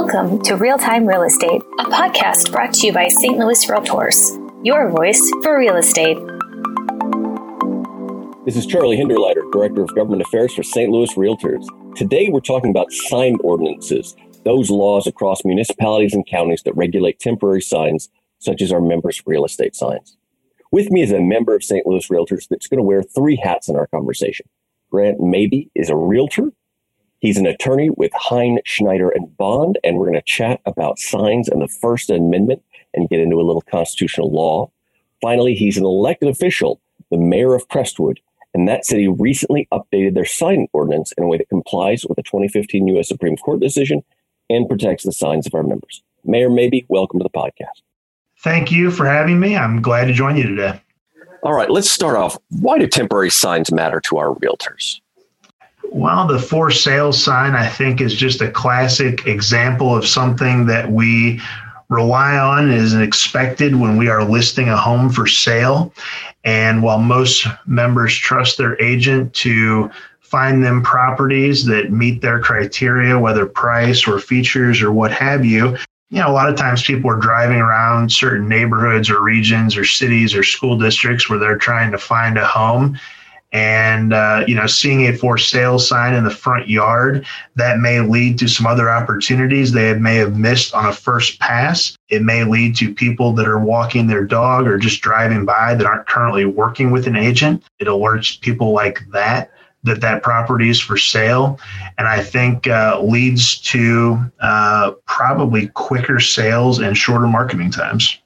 Welcome to Real Time Real Estate, a podcast brought to you by St. Louis Realtors, your voice for real estate. This is Charlie Hinderliter, Director of Government Affairs for St. Louis Realtors. Today we're talking about sign ordinances, those laws across municipalities and counties that regulate temporary signs, such as our members' real estate signs. With me is a member of St. Louis Realtors that's going to wear three hats in our conversation. Grant Mabie is a realtor He's an attorney with Hein, Schneider, and Bond, and we're going to chat about signs and the First Amendment and get into a little constitutional law. Finally, he's an elected official, the mayor of Crestwood, and that city recently updated their sign ordinance in a way that complies with the 2015 U.S. Supreme Court decision and protects the signs of our members. Mayor Mabie, welcome to the podcast. Thank you for having me. I'm glad to join you today. All right, let's start off. Why do temporary signs matter to our realtors? Well, the for sale sign, I think, is just a classic example of something that we rely on is expected when we are listing a home for sale. And while most members trust their agent to find them properties that meet their criteria, whether price or features or what have you, you know, a lot of times people are driving around certain neighborhoods or regions or cities or school districts where they're trying to find a home and uh, you know seeing a for sale sign in the front yard that may lead to some other opportunities they may have missed on a first pass. It may lead to people that are walking their dog or just driving by that aren't currently working with an agent. It alerts people like that that that property is for sale. And i think uh, leads to uh, probably quicker sales and shorter marketing times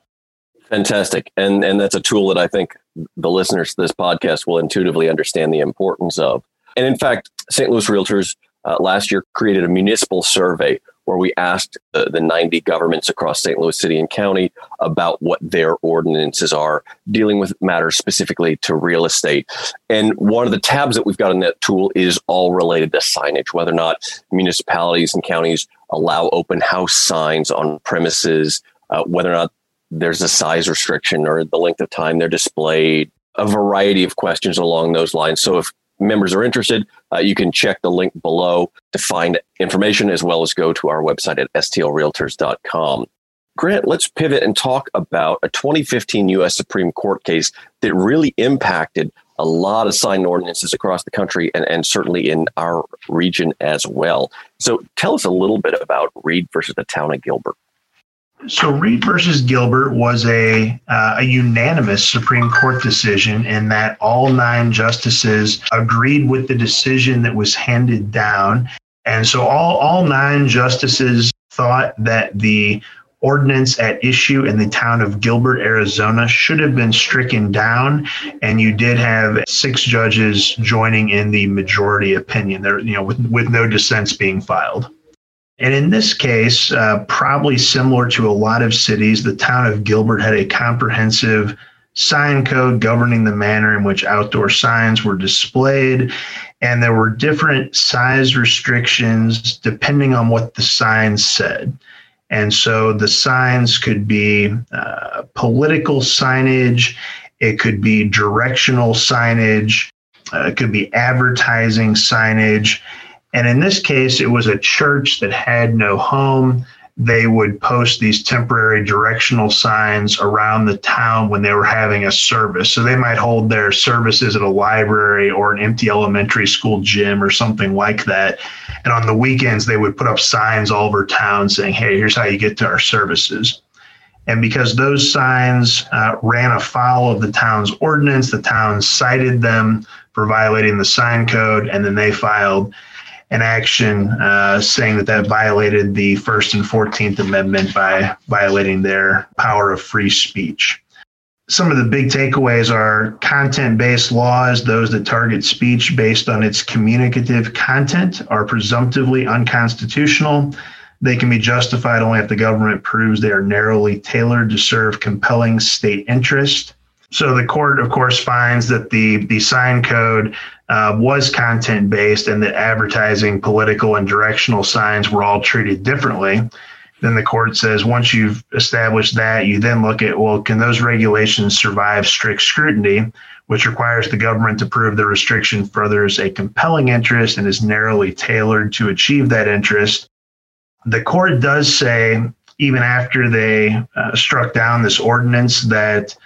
fantastic and and that's a tool that i think the listeners to this podcast will intuitively understand the importance of. And in fact, St. Louis Realtors uh, last year created a municipal survey where we asked uh, the 90 governments across St. Louis City and County about what their ordinances are dealing with matters specifically to real estate. And one of the tabs that we've got in that tool is all related to signage, whether or not municipalities and counties allow open house signs on premises, uh, whether or not there's a size restriction or the length of time they're displayed, a variety of questions along those lines. So if members are interested, uh, you can check the link below to find information as well as go to our website at stlrealtors.com. Grant, let's pivot and talk about a 2015 U.S. Supreme Court case that really impacted a lot of sign ordinances across the country and, and certainly in our region as well. So tell us a little bit about Reed versus the town of Gilbert. So Reed versus Gilbert was a uh, a unanimous Supreme Court decision in that all nine justices agreed with the decision that was handed down, and so all all nine justices thought that the ordinance at issue in the town of Gilbert, Arizona should have been stricken down, and you did have six judges joining in the majority opinion there, you know, with with no dissents being filed. And in this case, uh, probably similar to a lot of cities, the town of Gilbert had a comprehensive sign code governing the manner in which outdoor signs were displayed. And there were different size restrictions depending on what the signs said. And so the signs could be uh, political signage, it could be directional signage, uh, it could be advertising signage. And in this case, it was a church that had no home. They would post these temporary directional signs around the town when they were having a service. So they might hold their services at a library or an empty elementary school gym or something like that. And on the weekends, they would put up signs all over town saying, hey, here's how you get to our services. And because those signs uh, ran afoul of the town's ordinance, the town cited them for violating the sign code, and then they filed an action uh, saying that that violated the First and Fourteenth Amendment by violating their power of free speech. Some of the big takeaways are content based laws, those that target speech based on its communicative content, are presumptively unconstitutional. They can be justified only if the government proves they are narrowly tailored to serve compelling state interest. So the court, of course, finds that the the sign code uh, was content based and that advertising, political, and directional signs were all treated differently. Then the court says once you've established that, you then look at well, can those regulations survive strict scrutiny, which requires the government to prove the restriction furthers a compelling interest and is narrowly tailored to achieve that interest. The court does say, even after they uh, struck down this ordinance, that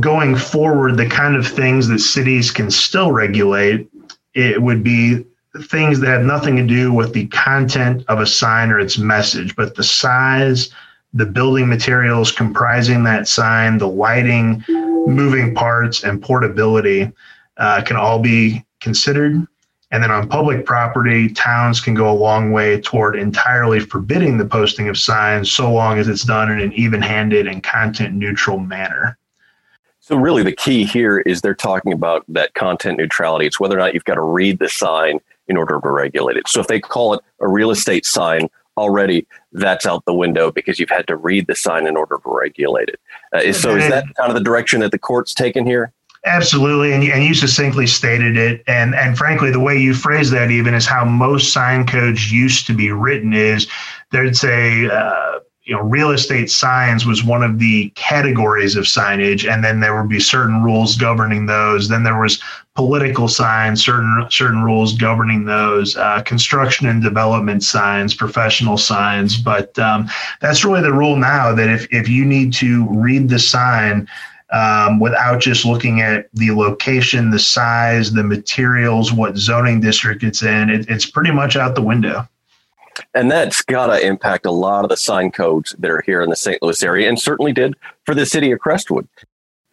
going forward, the kind of things that cities can still regulate, it would be things that have nothing to do with the content of a sign or its message, but the size, the building materials comprising that sign, the lighting, moving parts, and portability uh, can all be considered. And then on public property, towns can go a long way toward entirely forbidding the posting of signs so long as it's done in an even handed and content neutral manner. So, really, the key here is they're talking about that content neutrality. It's whether or not you've got to read the sign in order to regulate it. So, if they call it a real estate sign, already that's out the window because you've had to read the sign in order to regulate it. Uh, so, is that kind of the direction that the court's taken here? Absolutely, and, and you succinctly stated it, and and frankly, the way you phrase that even is how most sign codes used to be written. Is there'd say uh, you know, real estate signs was one of the categories of signage, and then there would be certain rules governing those. Then there was political signs, certain certain rules governing those, uh, construction and development signs, professional signs. But um, that's really the rule now. That if if you need to read the sign. Um, without just looking at the location, the size, the materials, what zoning district it's in, it, it's pretty much out the window. And that's got to impact a lot of the sign codes that are here in the St. Louis area and certainly did for the city of Crestwood.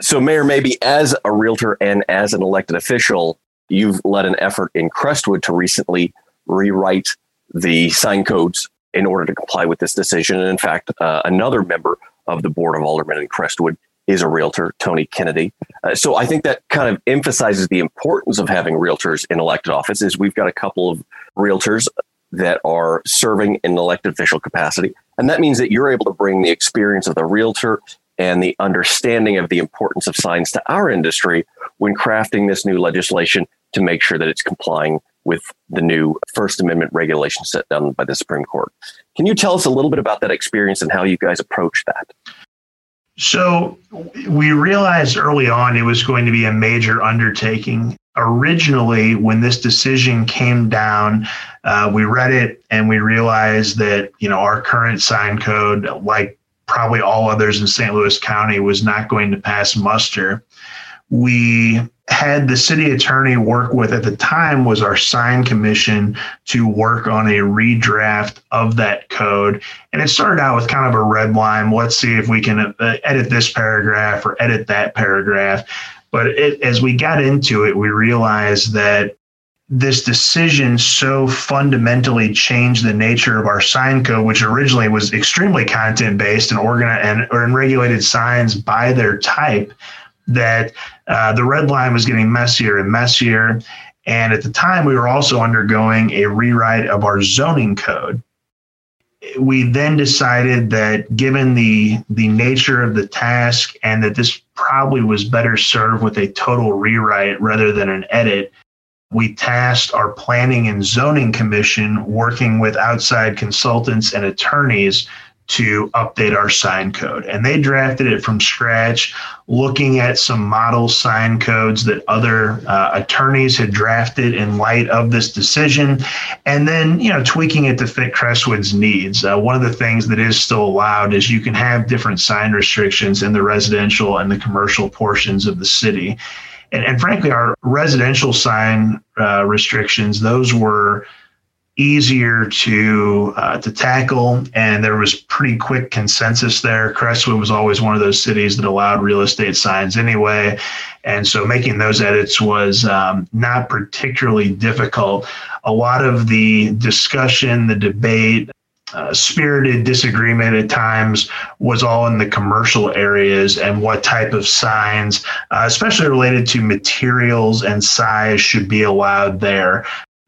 So, Mayor, Mabie as a realtor and as an elected official, you've led an effort in Crestwood to recently rewrite the sign codes in order to comply with this decision. And in fact, uh, another member of the Board of Aldermen in Crestwood is a realtor, Tony Kennedy. Uh, so I think that kind of emphasizes the importance of having realtors in elected office. Is we've got a couple of realtors that are serving in an elected official capacity. And that means that you're able to bring the experience of the realtor and the understanding of the importance of signs to our industry when crafting this new legislation to make sure that it's complying with the new First Amendment regulations set down by the Supreme Court. Can you tell us a little bit about that experience and how you guys approach that? So, we realized early on it was going to be a major undertaking originally when this decision came down uh, we read it and we realized that you know our current sign code like probably all others in st louis county was not going to pass muster. We had the city attorney work with at the time was our sign commission to work on a redraft of that code. And it started out with kind of a red line. Let's see if we can uh, edit this paragraph or edit that paragraph but it, as we got into it, we realized that this decision so fundamentally changed the nature of our sign code, which originally was extremely content based and organized and, or regulated signs by their type, that uh, the red line was getting messier and messier. And at the time, we were also undergoing a rewrite of our zoning code we then decided that given the the nature of the task and that this probably was better served with a total rewrite rather than an edit. We tasked our planning and zoning commission working with outside consultants and attorneys to update our sign code. And they drafted it from scratch, looking at some model sign codes that other uh, attorneys had drafted in light of this decision, and then you know tweaking it to fit Crestwood's needs. Uh, one of the things that is still allowed is you can have different sign restrictions in the residential and the commercial portions of the city. And, and frankly, our residential sign uh, restrictions, those were easier to uh, to tackle, and there was pretty quick consensus there. Crestwood was always one of those cities that allowed real estate signs anyway, and so making those edits was um, not particularly difficult. A lot of the discussion, the debate. Uh, spirited disagreement at times was all in the commercial areas and what type of signs, uh, especially related to materials and size, should be allowed there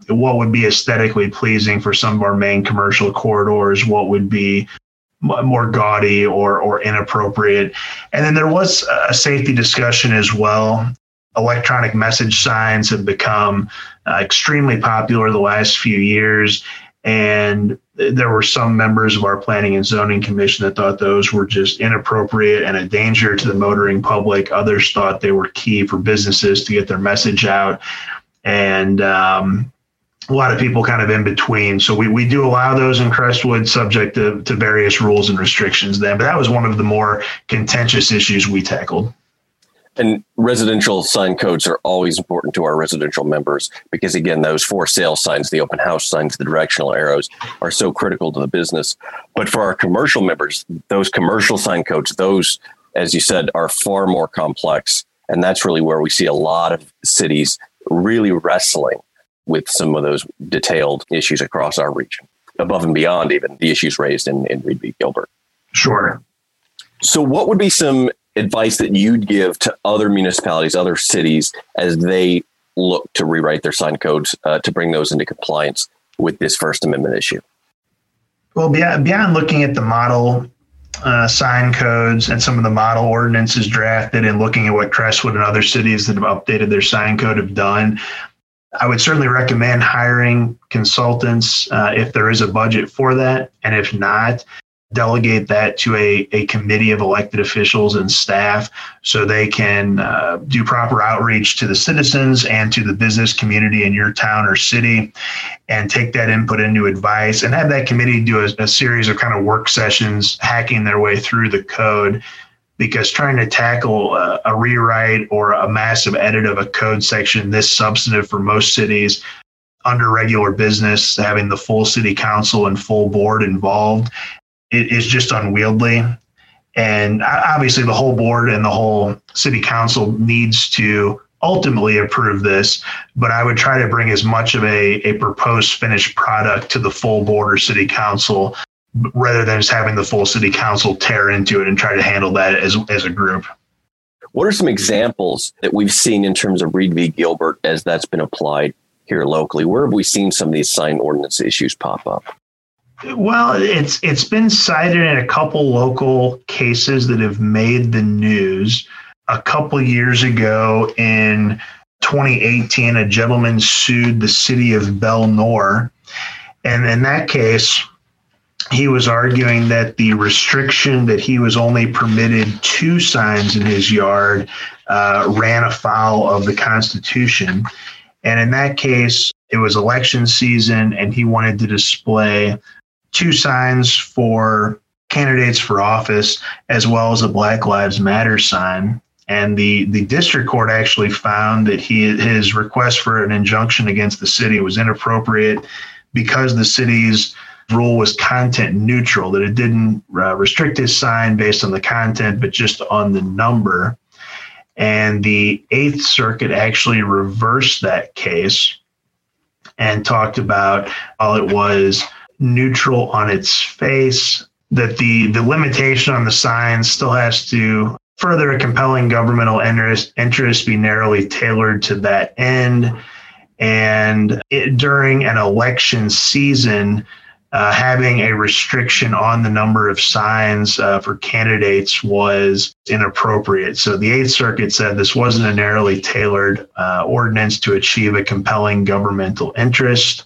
what would be aesthetically pleasing for some of our main commercial corridors, what would be more gaudy or or inappropriate. And then there was a safety discussion as well. Electronic message signs have become uh, extremely popular the last few years, and there were some members of our planning and zoning commission that thought those were just inappropriate and a danger to the motoring public. Others thought they were key for businesses to get their message out. And um, a lot of people kind of in between. So we, we do allow those in Crestwood subject to, to various rules and restrictions then. But that was one of the more contentious issues we tackled. And residential sign codes are always important to our residential members because, again, those for sale signs, the open house signs, the directional arrows are so critical to the business. But for our commercial members, those commercial sign codes, those, as you said, are far more complex. And that's really where we see a lot of cities really wrestling with some of those detailed issues across our region, above and beyond even the issues raised in, in Reed v. Gilbert. Sure. So, what would be some advice that you'd give to other municipalities, other cities, as they look to rewrite their sign codes uh, to bring those into compliance with this First Amendment issue? Well, beyond, beyond looking at the model uh, sign codes and some of the model ordinances drafted and looking at what Crestwood and other cities that have updated their sign code have done, I would certainly recommend hiring consultants uh, if there is a budget for that. And if not, delegate that to a, a committee of elected officials and staff so they can uh, do proper outreach to the citizens and to the business community in your town or city and take that input into advice and have that committee do a, a series of kind of work sessions hacking their way through the code because trying to tackle a, a rewrite or a massive edit of a code section this substantive for most cities under regular business, having the full city council and full board involved it is just unwieldy. And obviously, the whole board and the whole city council needs to ultimately approve this, but I would try to bring as much of a, a proposed finished product to the full board or city council rather than just having the full city council tear into it and try to handle that as, as a group. What are some examples that we've seen in terms of Reed v. Gilbert as that's been applied here locally? Where have we seen some of these sign ordinance issues pop up? Well, it's it's been cited in a couple local cases that have made the news. A couple years ago in 2018, a gentleman sued the city of Bel-Nor. And in that case, he was arguing that the restriction that he was only permitted two signs in his yard uh, ran afoul of the Constitution. And in that case, it was election season, and he wanted to display two signs for candidates for office as well as a Black Lives Matter sign. And the, the district court actually found that he his request for an injunction against the city was inappropriate because the city's rule was content neutral, that it didn't uh, restrict his sign based on the content, but just on the number. And the Eighth Circuit actually reversed that case and talked about all it was neutral on its face, that the, the limitation on the sign still has to further a compelling governmental interest, interest be narrowly tailored to that end. And it, during an election season, uh, having a restriction on the number of signs uh, for candidates was inappropriate. So the Eighth Circuit said this wasn't a narrowly tailored uh, ordinance to achieve a compelling governmental interest.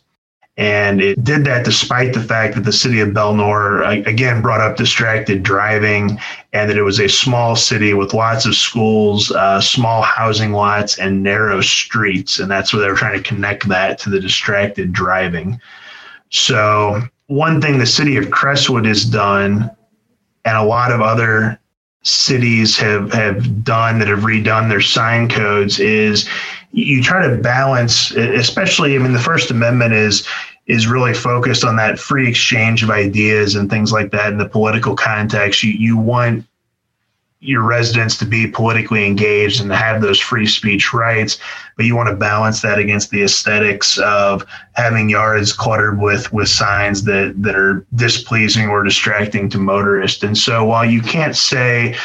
And it did that despite the fact that the city of Bel-Nor, again, brought up distracted driving and that it was a small city with lots of schools, uh, small housing lots, and narrow streets. And that's where they were trying to connect that to the distracted driving. So, one thing the city of Crestwood has done, and a lot of other cities have, have done that have redone their sign codes, is you try to balance, especially, I mean, the First Amendment is is really focused on that free exchange of ideas and things like that in the political context. You you want your residents to be politically engaged and have those free speech rights, but you want to balance that against the aesthetics of having yards cluttered with with signs that that are displeasing or distracting to motorists. And so while you can't say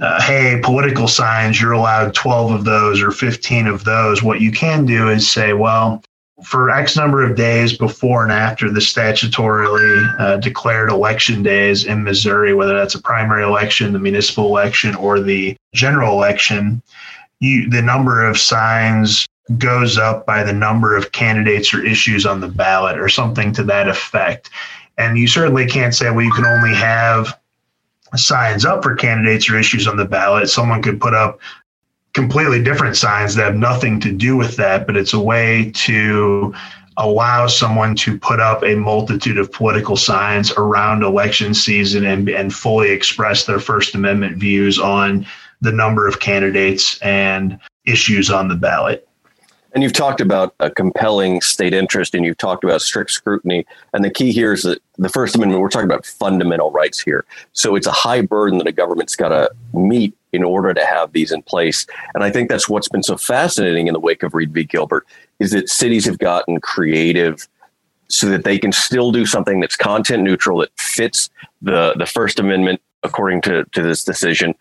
uh, hey, political signs, you're allowed 12 of those or 15 of those. What you can do is say, well, for X number of days before and after the statutorily uh, declared election days in Missouri, whether that's a primary election, the municipal election, or the general election, you, the number of signs goes up by the number of candidates or issues on the ballot or something to that effect. And you certainly can't say, well, you can only have signs up for candidates or issues on the ballot. Someone could put up completely different signs that have nothing to do with that, but it's a way to allow someone to put up a multitude of political signs around election season and, and fully express their First Amendment views on the number of candidates and issues on the ballot. And you've talked about a compelling state interest and you've talked about strict scrutiny. And the key here is that the First Amendment, we're talking about fundamental rights here. So it's a high burden that a government's got to meet in order to have these in place. And I think that's what's been so fascinating in the wake of Reed v. Gilbert is that cities have gotten creative so that they can still do something that's content neutral, that fits the, the First Amendment according to, to this decision.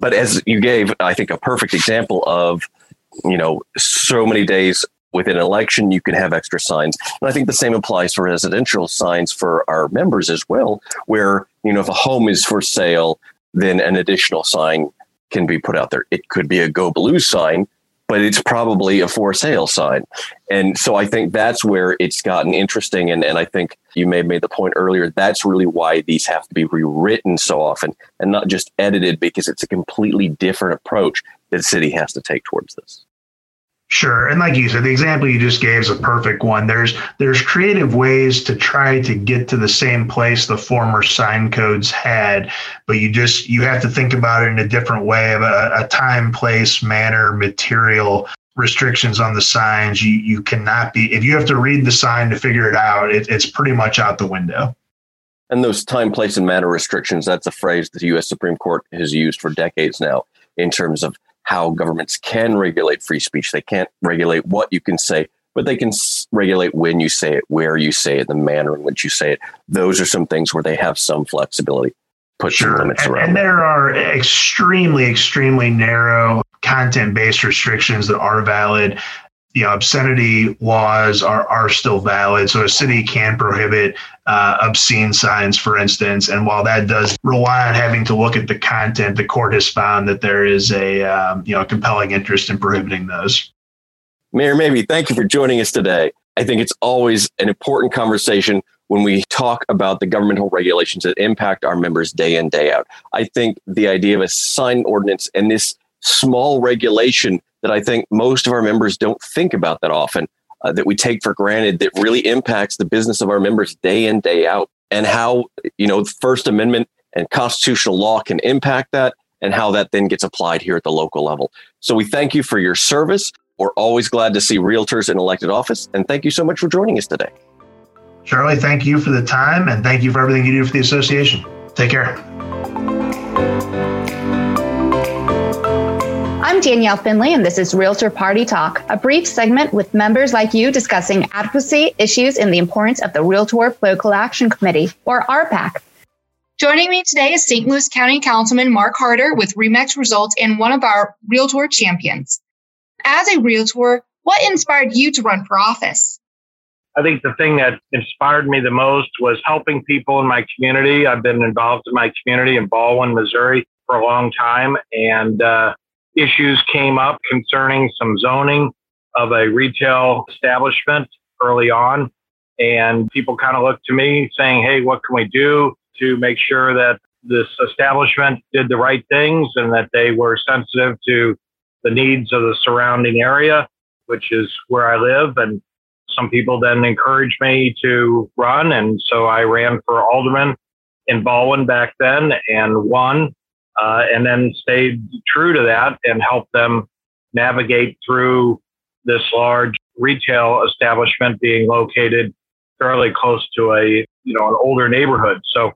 But as you gave, I think, a perfect example of you know, so many days within an election, you can have extra signs. And I think the same applies for residential signs for our members as well, where, you know, if a home is for sale, then an additional sign can be put out there. It could be a Go Blue sign, but it's probably a for sale sign. And so I think that's where it's gotten interesting. And, and I think you may have made the point earlier. That's really why these have to be rewritten so often and not just edited because it's a completely different approach that city has to take towards this. Sure. And like you said, the example you just gave is a perfect one. There's there's creative ways to try to get to the same place the former sign codes had, but you just you have to think about it in a different way of a, a time, place, manner, material restrictions on the signs. You you cannot be if you have to read the sign to figure it out, it, it's pretty much out the window. And those time, place, and manner restrictions, that's a phrase that the US Supreme Court has used for decades now in terms of how governments can regulate free speech. They can't regulate what you can say, but they can regulate when you say it, where you say it, the manner in which you say it. Those are some things where they have some flexibility. Put sure. limits around. And there are extremely, extremely narrow content-based restrictions that are valid you know, obscenity laws are, are still valid. So a city can prohibit uh, obscene signs, for instance. And while that does rely on having to look at the content, the court has found that there is a um, you know compelling interest in prohibiting those. Mayor Mabie, thank you for joining us today. I think it's always an important conversation when we talk about the governmental regulations that impact our members day in, day out. I think the idea of a sign ordinance and this small regulation that I think most of our members don't think about that often, uh, that we take for granted, that really impacts the business of our members day in, day out, and how, you know, First Amendment and constitutional law can impact that and how that then gets applied here at the local level. So we thank you for your service. We're always glad to see realtors in elected office. And thank you so much for joining us today. Charlie, thank you for the time and thank you for everything you do for the association. Take care. Danielle Finley, and this is Realtor Party Talk, a brief segment with members like you discussing advocacy issues and the importance of the Realtor Political Action Committee, or RPAC. Joining me today is St. Louis County Councilman Mark Harder with Remax Results and one of our Realtor champions. As a Realtor, what inspired you to run for office? I think the thing that inspired me the most was helping people in my community. I've been involved in my community in Ballwin, Missouri for a long time, and uh, issues came up concerning some zoning of a retail establishment early on. And people kind of looked to me saying, Hey, what can we do to make sure that this establishment did the right things and that they were sensitive to the needs of the surrounding area, which is where I live. And some people then encouraged me to run. And so I ran for alderman in Ballwin back then and won uh, and then stayed true to that and helped them navigate through this large retail establishment being located fairly close to a you know an older neighborhood. So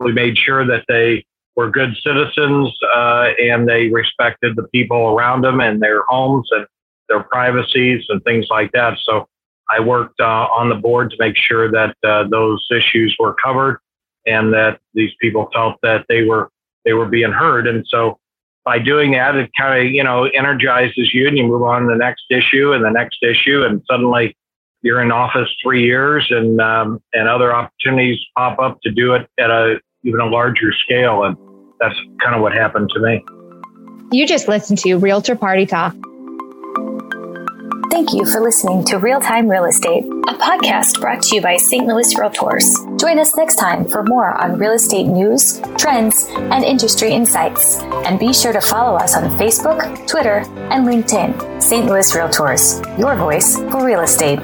we made sure that they were good citizens uh, and they respected the people around them and their homes and their privacies and things like that. So I worked uh, on the board to make sure that uh, those issues were covered and that these people felt that they were they were being heard. And so by doing that, it kind of, you know, energizes you and you move on to the next issue and the next issue. And suddenly you're in office three years and, um, and other opportunities pop up to do it at a even a larger scale. And that's kind of what happened to me. You just listened to Realtor Party Talk. Thank you for listening to Real Time Real Estate, a podcast brought to you by St. Louis Realtors. Join us next time for more on real estate news, trends, and industry insights. And be sure to follow us on Facebook, Twitter, and LinkedIn. St. Louis Realtors, your voice for real estate.